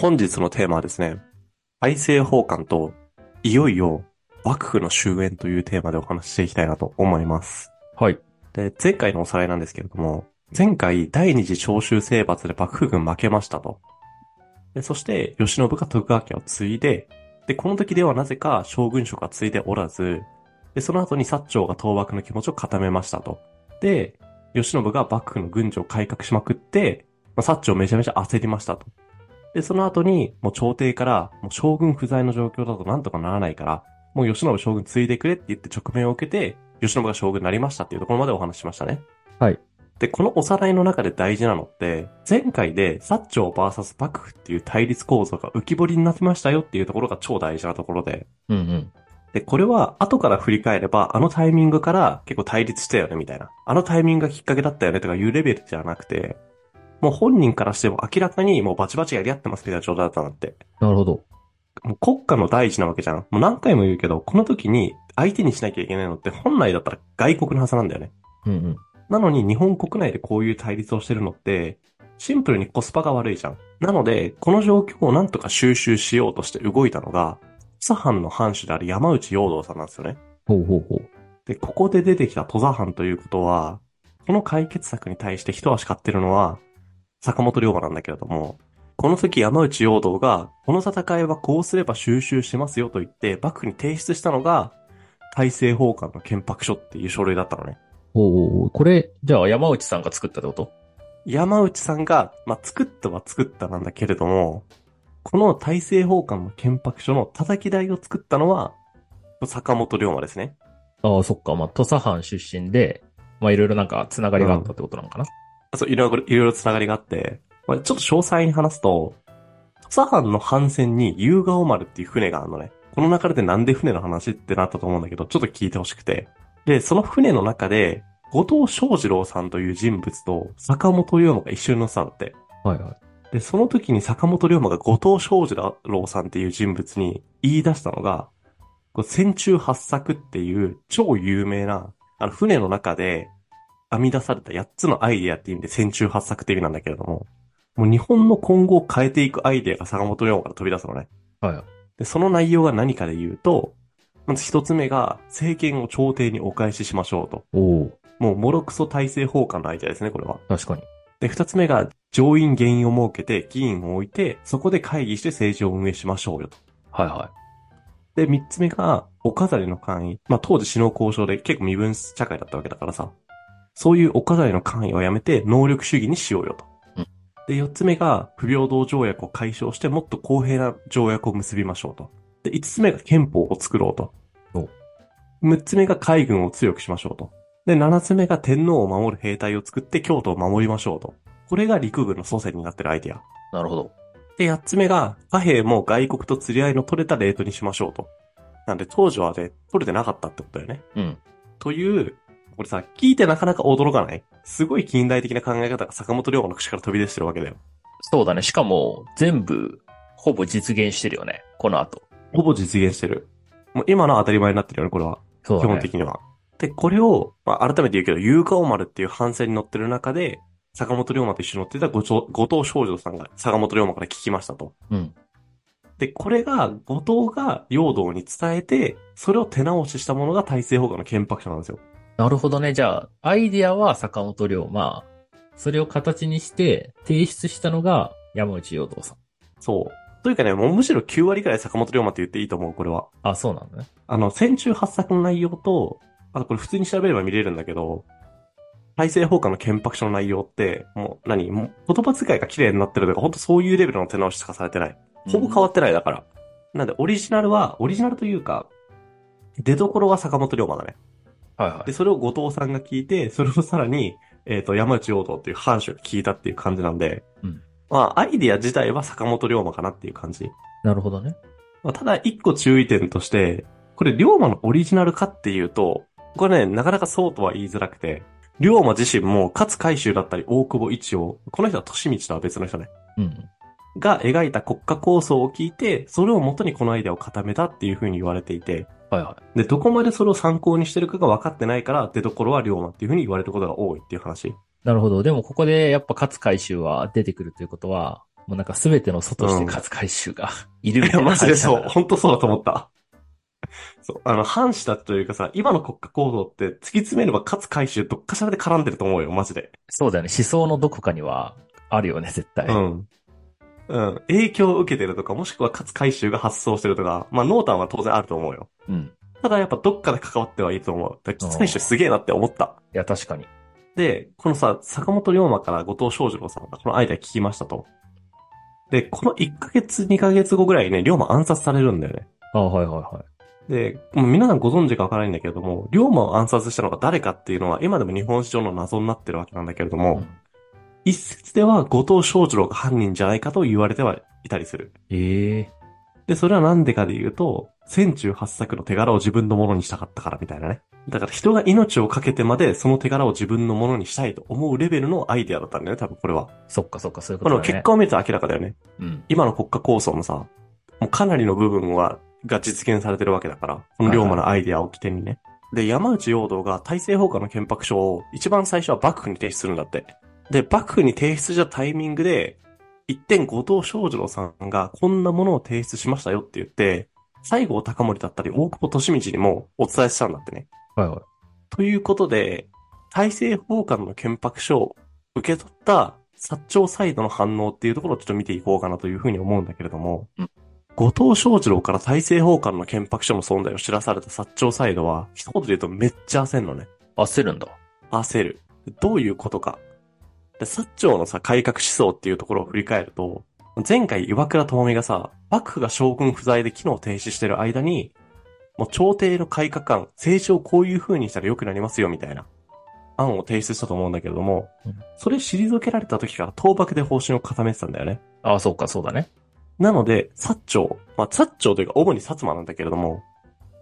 本日のテーマはですね、大政奉還と、いよいよ幕府の終焉というテーマでお話ししていきたいなと思います。はい。で、前回のおさらいなんですけれども、前回第二次長州征伐で幕府軍負けましたと。で、そして、慶喜が徳川家を継いで、で、この時ではなぜか将軍職は継いでおらず、で、その後に薩長が倒幕の気持ちを固めましたと。で、慶喜が幕府の軍事を改革しまくって、まあ、薩長めちゃめちゃ焦りましたと。で、その後に、もう朝廷から、もう将軍不在の状況だとなんとかならないから、もう慶喜将軍継いでくれって言って直面を受けて、慶喜が将軍になりましたっていうところまでお話ししましたね。はい。で、このおさらいの中で大事なのって、前回で薩長 VS 幕府っていう対立構造が浮き彫りになってましたよっていうところが超大事なところで、うんうん。で、これは後から振り返れば、あのタイミングから結構対立したよねみたいな。あのタイミングがきっかけだったよねとかいうレベルじゃなくて、もう本人からしても明らかにもうバチバチやり合ってますみたいな状態だったなって。なるほど。もう国家の第一なわけじゃん。もう何回も言うけど、この時に相手にしなきゃいけないのって本来だったら外国のはずなんだよね。うんうん。なのに日本国内でこういう対立をしてるのって、シンプルにコスパが悪いじゃん。なので、この状況をなんとか収集しようとして動いたのが、土佐藩の藩主である山内陽道さんなんですよね。ほうほうほう。で、ここで出てきた土佐藩ということは、この解決策に対して一足買ってるのは、坂本龍馬なんだけれども、この時山内陽道が、この戦いはこうすれば収集しますよと言って、幕府に提出したのが、大政奉還の憲白書っていう書類だったのね。ほうほうほう。これ、じゃあ山内さんが作ったってこと？山内さんが、まあ、作ったは作ったなんだけれども、この大政奉還の憲白書の叩き台を作ったのは、坂本龍馬ですね。ああ、そっか。まあ、土佐藩出身で、まあ、いろいろなんか、つながりがあったってことなのかな、そう、いろいろ、いろいろつながりがあって、まあ、ちょっと詳細に話すと、土佐藩の藩船に夕顔丸っていう船があるのね。この流れでなんで船の話ってなったと思うんだけど、ちょっと聞いてほしくて。で、その船の中で、後藤正次郎さんという人物と坂本龍馬が一緒に乗ってたんだって。はいはい。で、その時に坂本龍馬が後藤正次郎さんっていう人物に言い出したのが、こう戦中八作っていう超有名な、あの船の中で編み出された8つのアイデアっていう意味で戦中八作って意味なんだけれども、もう日本の今後を変えていくアイデアが坂本龍馬から飛び出すのね。はいはい。で、その内容が何かで言うと、まず一つ目が政権を朝廷にお返ししましょうと。おおもうもろくそ大政奉還のアイデアですね、これは。確かに。で、二つ目が上院議員を設けて議員を置いて、そこで会議して政治を運営しましょうよと。はいはで、三つ目が、お飾りの官位。まあ、当時死の交渉で結構身分社会だったわけだからさ。そういうお飾りの官位をやめて、能力主義にしようよと。うんで、四つ目が、不平等条約を解消して、もっと公平な条約を結びましょうと。で、五つ目が憲法を作ろうとお。六つ目が海軍を強くしましょうと。で、七つ目が天皇を守る兵隊を作って京都を守りましょうと。これが陸軍の祖先になってるアイデア。い。なるほど。で、八つ目が、貨幣も外国と釣り合いの取れたレートにしましょうと。なんで、当時はね、取れてなかったってことだよね。うん。という、これさ、聞いてなかなか驚かない？すごい近代的な考え方が坂本龍馬の口から飛び出してるわけだよ。そうだね。しかも、全部、ほぼ実現してるよね。この後。ほぼ実現してる。もう今のは当たり前になってるよね、これは。基そうだね。本的には。で、これを、まあ、改めて言うけど、夕顔丸っていう帆船に乗ってる中で、坂本龍馬と一緒に乗ってた後藤後藤少女さんが坂本龍馬から聞きましたと。うん。で、これが、後藤が陽道に伝えて、それを手直ししたものが大政奉還の憲白書なんですよ。なるほどね。じゃあ、アイディアは坂本龍馬。それを形にして、提出したのが山内陽道さん。そう。というかね、もうむしろ9割くらい坂本龍馬って言っていいと思う、これは。あ、そうなんだね。あの、戦中八作の内容と、あとこれ普通に調べれば見れるんだけど、大政奉還の憲白書の内容って、もう何もう言葉遣いが綺麗になってるとか、ほんとそういうレベルの手直ししかされてない。ほぼ変わってないだから。なんで、オリジナルは、オリジナルというか、出所は坂本龍馬だね。はいはいで、。それを後藤さんが聞いて、それをさらに、えっ、と、山内陽道っていう藩主が聞いたっていう感じなんで、うんまあ、アイディア自体は坂本龍馬かなっていう感じ。なるほどね。まあ、ただ、一個注意点として、これ、龍馬のオリジナルかっていうと、これね、なかなかそうとは言いづらくて、龍馬自身も、勝海舟だったり、大久保一応、この人は利道とは別の人ね、うん。が描いた国家構想を聞いて、それを元にこのアイデアを固めたっていう風に言われていて、はいはで、どこまでそれを参考にしてるかが分かってないから、出所は龍馬っていう風に言われることが多いっていう話。なるほど。でもここでやっぱ勝海舟は出てくるということは、もうなんか全ての外して勝回収が いるみいや、たいなマジでそう。う。本当そうだと思った。そう。あの、反したというかさ、今の国家構造って突き詰めれば勝回収どっかしらで絡んでると思うよ、マジで。そうだよね。思想のどこかにはあるよね、絶対。うん。うん。影響を受けてるとか、もしくは勝回収が発想してるとか、まあ、濃淡は当然あると思うよ。うん。ただやっぱどっかで関わってはいいと思う。だから勝回収すげえなって思った。いや、確かに。で、このさ、坂本龍馬から後藤翔二郎さんがこのアイデア聞きましたと。で、この1ヶ月、2ヶ月後ぐらいにね、龍馬暗殺されるんだよね。あはいはいはい。で、もう皆さんご存知かわからないんだけれども、龍馬を暗殺したのが誰かっていうのは今でも日本史上の謎になってるわけなんだけれども、うん一説では後藤翔二郎が犯人じゃないかと言われてはいたりする。ええで、それはなんでかで言うと、千中八作の手柄を自分のものにしたかったからみたいなね。だから人が命をかけてまでその手柄を自分のものにしたいと思うレベルのアイデアだったんだよね、多分これは。そっかそっか、そういうこことのだね。結果を見ると明らかだよね。うん。今の国家構想もさ、もうかなりの部分は、が実現されてるわけだから、この龍馬のアイデアを起点にね。で、山内陽道が大政奉還の憲白書を一番最初は幕府に提出するんだって。で、幕府に提出したタイミングで、一点後藤翔二郎さんがこんなものを提出しましたよって言って、西郷隆盛だったり大久保利通にもお伝えしたんだってね。はいはい。ということで、大政奉還の憲白書を受け取った薩長サイドの反応っていうところをちょっと見ていこうかなというふうに思うんだけれども、うん後藤翔二郎から大政奉還の憲白書の存在を知らされた薩長サイドは、一言で言うとめっちゃ焦るのね。焦るんだ。焦る。どういうことか。で、薩長のさ、改革思想っていうところを振り返ると、前回岩倉智美がさ、幕府が将軍不在で機能停止してる間に、もう朝廷の改革案、政治をこういう風にしたら良くなりますよみたいな案を提出したと思うんだけれども、うんそれ退けられた時から倒幕で方針を固めてたんだよね。ああ、そうか、そうだね。なので、薩長、まあ、薩長というか主に薩摩なんだけれども、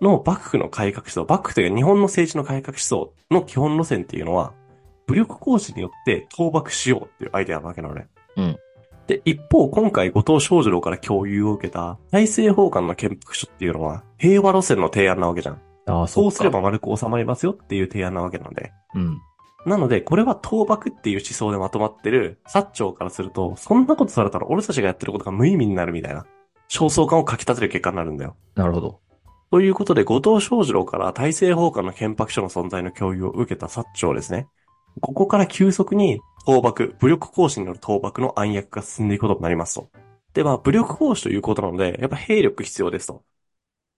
の幕府の改革思想、幕府というか日本の政治の改革思想の基本路線っていうのは、武力行使によって倒幕しようっていうアイデアなわけなのね。うん。で、一方、今回後藤翔二郎から共有を受けた大政奉還の憲白書っていうのは平和路線の提案なわけじゃん。ああ、そうかすれば丸く収まりますよっていう提案なわけなので。うん。なので、これは倒幕っていう思想でまとまってる薩長からすると、そんなことされたら俺たちがやってることが無意味になるみたいな、焦燥感をかき立てる結果になるんだよ。なるほど。ということで、後藤翔二郎から大政奉還の憲白書の存在の共有を受けた薩長ですね。ここから急速に倒幕、武力行使による倒幕の暗躍が進んでいくことになりますと。で、まあ、武力行使ということなので、やっぱ兵力必要ですと。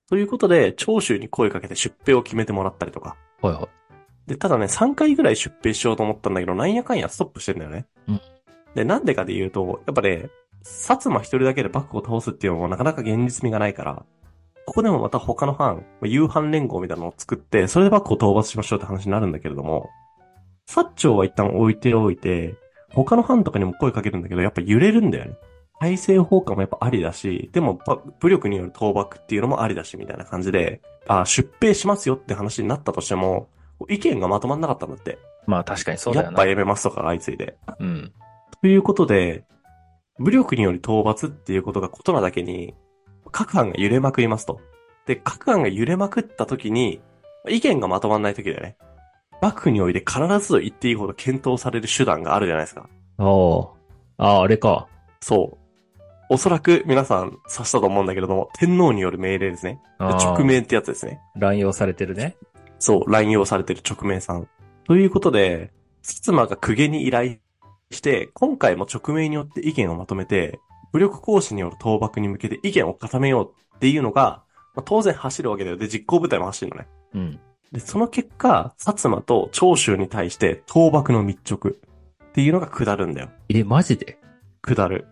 ということで、長州に声かけて出兵を決めてもらったりとか。はいはい。で、ただね、3回ぐらい出兵しようと思ったんだけど、なんやかんやストップしてんだよね。うんで、なんでかで言うと、やっぱね、薩摩一人だけで幕府を倒すっていうのもなかなか現実味がないから、ここでもまた他の藩、夕飯連合みたいなのを作って、それで幕府を討伐しましょうって話になるんだけれども、薩長は一旦置いておいて、他の藩とかにも声かけるんだけど、やっぱ揺れるんだよね。大政奉還もやっぱありだし、でもば武力による倒幕っていうのもありだし、みたいな感じで、あ出兵しますよって話になったとしても、意見がまとまんなかったんだって。まあ確かにそうだよな。やっぱやめますとかが相次いで。うん。ということで、武力により討伐っていうことがことなだけに、各藩が揺れまくりますと。で、各藩が揺れまくった時に、意見がまとまんない時だよね。幕府において必ずと言っていいほど検討される手段があるじゃないですか。ああ。ああ、あれか。そう。おそらく皆さん察したと思うんだけれども、天皇による命令ですね。直。命ってやつですね。乱用されてるね。そう、乱用されてる直命さん。ということで、薩摩が公家に依頼して、今回も直命によって意見をまとめて、武力行使による倒幕に向けて意見を固めようっていうのが、まあ、当然走るわけだよ。で、実行部隊も走るのね。うん。で、その結果、薩摩と長州に対して倒幕の密直っていうのが下るんだよ。え、マジで？下る。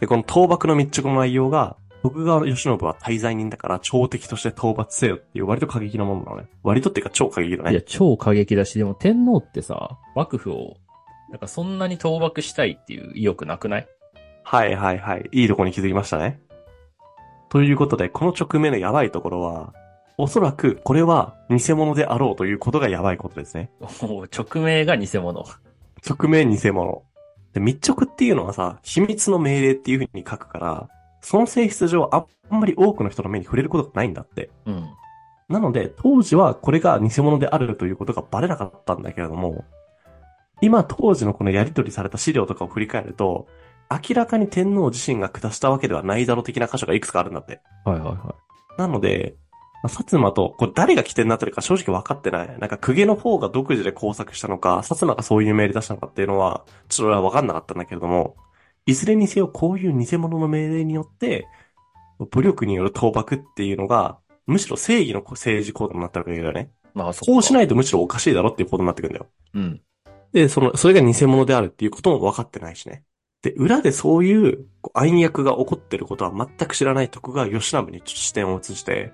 で、この倒幕の密着の内容が、徳川慶喜は大罪人だから朝敵として討伐せよっていう割と過激なものなのね。割とっていうか超過激だいや、ね。超過激だし、でも天皇ってさ、幕府を、なんかそんなに倒幕したいっていう意欲なくない？はいはいはい。いいとこに気づきましたね。ということで、この直面のやばいところは、おそらくこれは偽物であろうということがやばいことですね。もう直命が偽物。直面偽物。で、密直っていうのはさ、秘密の命令っていう風に書くから、その性質上あんまり多くの人の目に触れることがないんだって。うん。なので、当時はこれが偽物であるということがバレなかったんだけれども、今当時のこのやり取りされた資料とかを振り返ると、明らかに天皇自身が下したわけではないだろう的な箇所がいくつかあるんだって。はいはいはなので、まあ薩摩と、これ誰が起点になってるか正直分かってない。なんか公家の方が独自で工作したのか、薩摩がそういう命令出したのかっていうのは、ちょっと俺は分かんなかったんだけれども、いずれにせよこういう偽物の命令によって、武力による倒幕っていうのが、むしろ正義の政治行動になったわけだよね。い。まあそこうしい。ないとむしろおかしいだろっていうことになってくるんだよ。うん。で、その、それが偽物であるっていうことも分かってないしね。で、裏でそういう暗躍が起こってることは全く知らない徳川義信にちょっと視点を移して、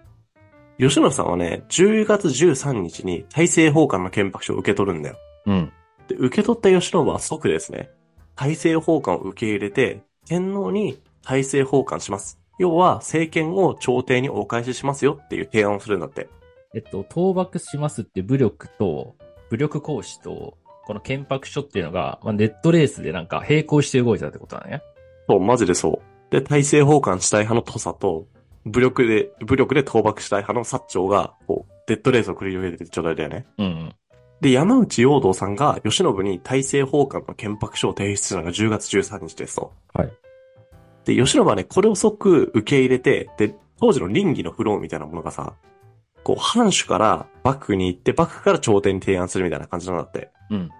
義信さんはね、10月13日に大政奉還の憲白書を受け取るんだよ。うん。で、受け取った義信は即ですね、大政奉還を受け入れて、天皇に大政奉還します。要は、政権を朝廷にお返ししますよっていう提案をするんだって。えっと、倒幕しますって武力と、武力行使と、この憲白書っていうのが、まあ、ネットレースでなんか並行して動いてたってことだね。そう、マジでそう。で、大政奉還したい派の土佐と、武力で、武力で倒幕したい派の薩長が、こう、デッドレースを繰り広げてる状態だよね。うんうん。で、山内陽道さんが、吉信に大政奉還の憲白書を提出したのが10月13日ですと。はい。で、吉信はね、これを即受け入れて、で、当時の倫理のフローみたいなものがさ、こう、藩主から幕府に行って、幕府から朝廷に提案するみたいな感じなんだって。うん。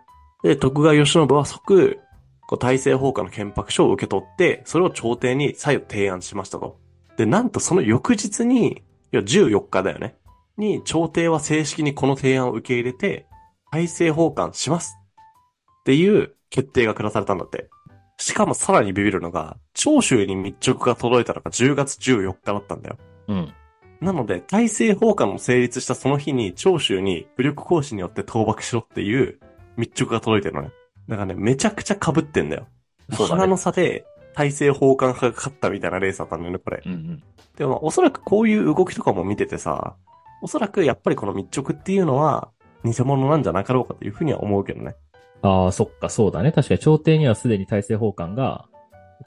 で、徳川義信は即、こう、大政奉還の憲白書を受け取って、それを朝廷に再度提案しましたと。で、なんとその翌日に、いや、14日だよね。に、朝廷は正式にこの提案を受け入れて、大政奉還します。っていう決定が下されたんだって。しかもさらにビビるのが、長州に密直が届いたのが10月14日だったんだよ。うん。なので、大政奉還の成立したその日に、長州に武力行使によって倒幕しろっていう密直が届いてるのね。だからね、めちゃくちゃ被ってんだよ。そうだね腹の差で、大政奉還派が勝ったみたいなレースだったんだよね、これ。うんうん。でも、おそらくこういう動きとかも見ててさ、おそらくやっぱりこの密直っていうのは、偽物なんじゃなかろうかというふうには思うけどね。ああ、そっか、そうだね。確かに朝廷にはすでに大政奉還が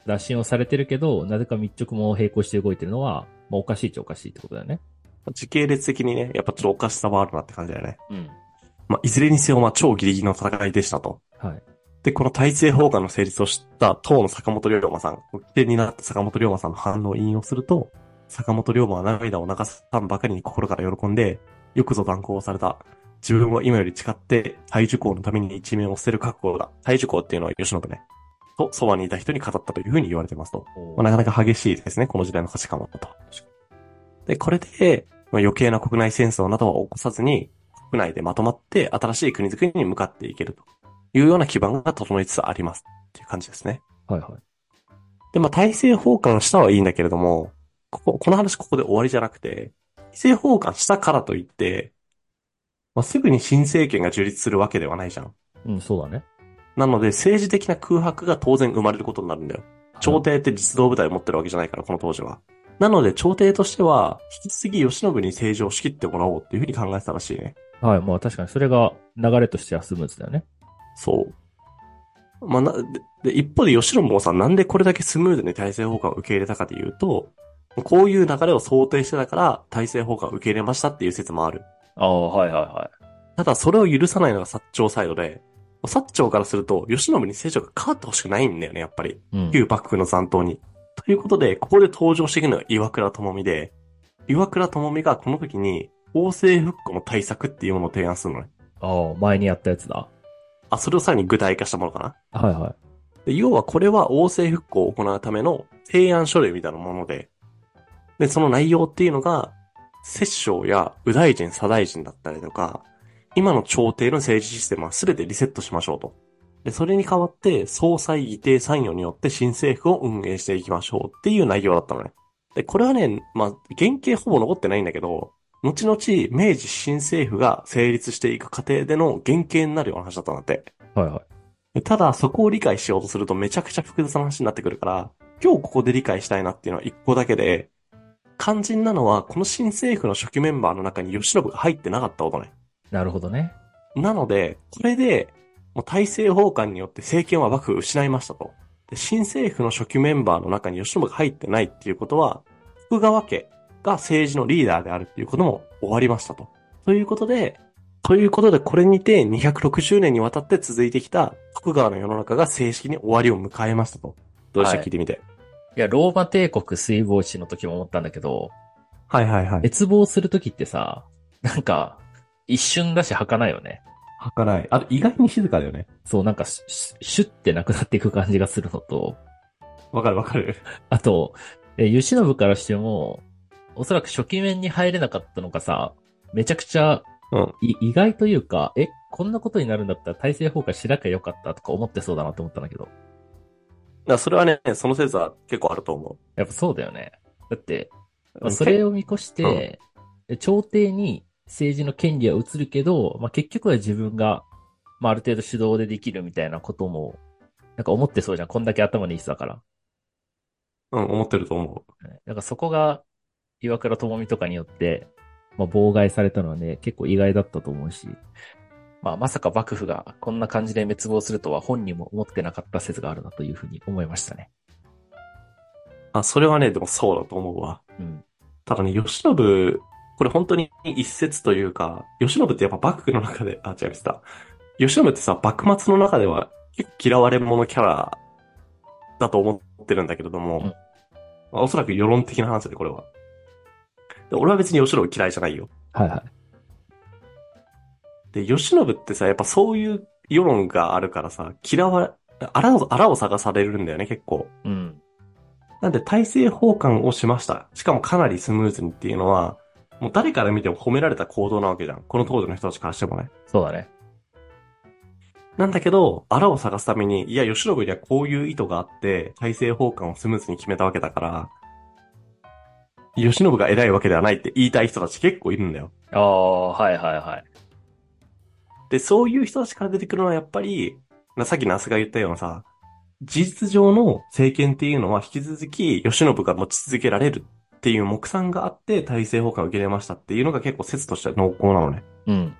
打診をされてるけど、なぜか密直も並行して動いてるのは、まあ、おかしいっちゃおかしいってことだよね。時系列的にね、やっぱちょっとおかしさはあるなって感じだよね。うん。まあ、いずれにせよ、まあ、超ギリギリの戦いでしたと。はい。で、この大政奉還の成立を知った当の坂本龍馬さん、起点になった坂本龍馬さんの反応を引用すると、坂本龍馬は涙を流さんばかりに心から喜んで、よくぞ断行された。自分は今より誓って、大樹公のために一面を捨てる覚悟だ。大樹公っていうのは吉信ね。と、そばにいた人に語ったというふうに言われてますと。まあ、なかなか激しいですね、この時代の価値観はと。で、これで、まあ、余計な国内戦争などは起こさずに、国内でまとまって新しい国づくりに向かっていけるというような基盤が整いつつありますっていう感じですね。はいはい。で、まあ、大政奉還したはいいんだけれども、ここ、この話ここで終わりじゃなくて、大政奉還したからといって、まあ、すぐに新政権が樹立するわけではないじゃん。うん、そうだね。なので、政治的な空白が当然生まれることになるんだよ。朝廷って実動部隊を持ってるわけじゃないから、この当時は。なので、朝廷としては、引き継ぎ吉信に政治を仕切ってもらおうっていうふうに考えてたらしいね。はい。まあ確かにそれが流れとしてはスムーズだよね。そう。まあ、な、で、で一方で吉信もさ、なんでこれだけスムーズに大政奉還を受け入れたかというと、こういう流れを想定してたから、大政奉還を受け入れましたっていう説もある。ああ、はいはいはただ、それを許さないのが薩長サイドで、薩長からすると、吉信に政治が変わってほしくないんだよね、やっぱり。い。うん。旧幕府の残党に。ということで、ここで登場してくるのが岩倉智美で、岩倉智美がこの時に、王政復古の対策っていうものを提案するのね。ああ、前にやったやつだ。あ、それをさらに具体化したものかな？はいはい。で要はこれは王政復興を行うための提案書類みたいなもので、で、その内容っていうのが、摂政や右大臣、左大臣だったりとか、今の朝廷の政治システムは全てリセットしましょうと。で、それに代わって、総裁議定参与によって新政府を運営していきましょうっていう内容だったのね。で、これはね、まあ、原型ほぼ残ってないんだけど、後々、明治新政府が成立していく過程での原型になるような話だったんだって。はいはい。でただ、そこを理解しようとするとめちゃくちゃ複雑な話になってくるから、今日ここで理解したいなっていうのは一個だけで、肝心なのは、この新政府の初期メンバーの中に吉信が入ってなかったことね。なるほどね。なので、これで、もう大政奉還によって政権は幕府を失いましたと。で新政府の初期メンバーの中に吉信が入ってないっていうことは、福川家が政治のリーダーであるっていうことも終わりましたと。ということで、ということでこれにて260年にわたって続いてきた徳川の世の中が正式に終わりを迎えましたと。どうした？はい聞いてみて。いや、ローマ帝国水防止の時も思ったんだけど、はいはいはい。滅亡する時ってさ、なんか、一瞬だし儚いよね。儚い。あと意外に静かだよね。そう、なんかシュ、シュってなくなっていく感じがするのと、わかるわかる。あと、え、慶喜からしても、おそらく初期面に入れなかったのがさ、めちゃくちゃうん。い意外というか、え、こんなことになるんだったら体制崩壊しなきゃよかったとか思ってそうだなと思ったんだけど。だそれはね、その説は結構あると思やっぱそうだよね。だって、う。まあ、それを見越して、朝廷に政治の権利は移るけど、まあ、結局は自分が、まあ、ある程度主導でできるみたいなことも、なんか思ってそうじゃん。こんだけ頭のいい人だから。うん、思ってると思う。なんかそこが、岩倉智美とかによって、まあ、妨害されたのはね、結構意外だったと思うし、まあ、まさか幕府がこんな感じで滅亡するとは本人も思ってなかった説があるなというふうに思いましたね。あ、それはね、でもそうだと思うわ。うん。ただね、吉信、これ本当に一説というか、吉信ってやっぱ幕府の中で、あ、違いました。吉信ってさ、幕末の中では結構嫌われ者キャラだと思ってるんだけれども、うんまあおそらく世論的な話で、これは。で俺は別に吉信嫌いじゃないよ。はいはい。で、吉信ってさ、やっぱそういう世論があるからさ、嫌われ、あらを、あらを探されるんだよね、結構。うん。なんで体制交換をしました。しかもかなりスムーズにっていうのは、もう誰から見ても褒められた行動なわけじゃん。この当時の人たちからしてもね。そうだね。なんだけど、あらを探すために、いや、吉信にはこういう意図があって、体制交換をスムーズに決めたわけだから、吉信が偉いわけではないって言いたい人たち結構いるんだよ。ああ、はいはいはい。で、そういう人たちから出てくるのはやっぱり、なさっきナスが言ったようなさ、事実上の政権っていうのは引き続き吉信が持ち続けられるっていう目算があって体制崩壊を受け入れましたっていうのが結構説としては濃厚なのね。うん。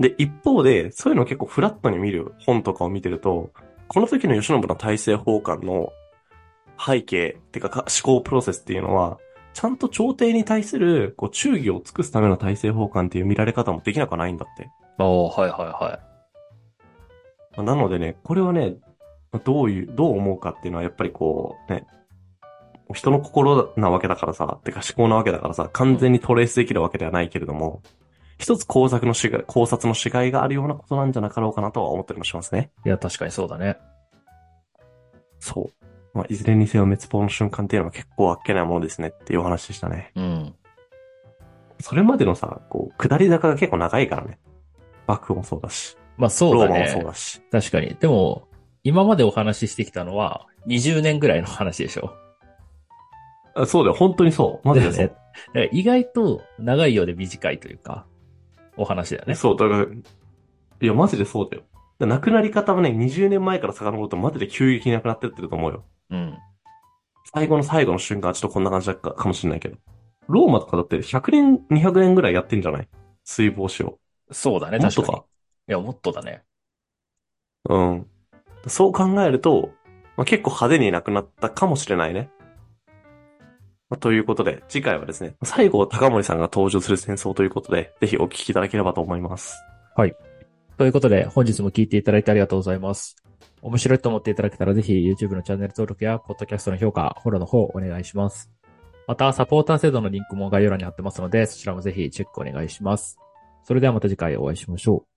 で、一方で、そういうのを結構フラットに見る本とかを見てると、この時の吉信の体制崩壊の背景、ってかか思考プロセスっていうのは、ちゃんと朝廷に対するこう忠義を尽くすための体制崩壊っていう見られ方もできなくはないんだって。ああ、はいはいはなのでね、これはね、どういう、どう思うかっていうのはやっぱりこう、ね、人の心なわけだからさ、てか思考なわけだからさ、完全にトレースできるわけではないけれども、一つ考察のしが、考察のしがいがあるようなことなんじゃなかろうかなとは思ったりもしますね。い。いや、確かにそうだね。そう。まあ、いずれにせよ滅亡の瞬間っていうのは結構あっけないものですねっていうお話でしたね。うん。それまでのさ、こう、下り坂が結構長いからね。幕府もそうだし、まあそうだローマもそうね。だし。確かに。でも、今までお話ししてきたのは、20年ぐらいの話でしょ。あそうだよ、本当にそう。マジでそう。ねだから意外と長いようで短いというか、お話だよね。そう、だから、いや、マジでそうだよ。だ亡くなり方はね、20年前から遡るとマジで急激に亡くなってってると思うよ。うん。最後の最後の瞬間はちょっとこんな感じだったかもしれないけど。ローマとかだって100年、200年ぐらいやってんじゃない？水防止を。そうだね、もっと確かに。いか。や、もっとだね。うん。そう考えると、まあ、結構派手に亡くなったかもしれないね。まあということで、次回はですね、最後、高森さんが登場する戦争ということで、ぜひお聞きいただければと思います。ということで、本日も聞いていただいてありがとうございます。面白いと思っていただけたら、ぜひ YouTube のチャンネル登録や、ポッドキャストの評価、フォローの方お願いします。また、サポーター制度のリンクも概要欄に貼ってますので、そちらもぜひチェックお願いします。それではまた次回お会いしましょう。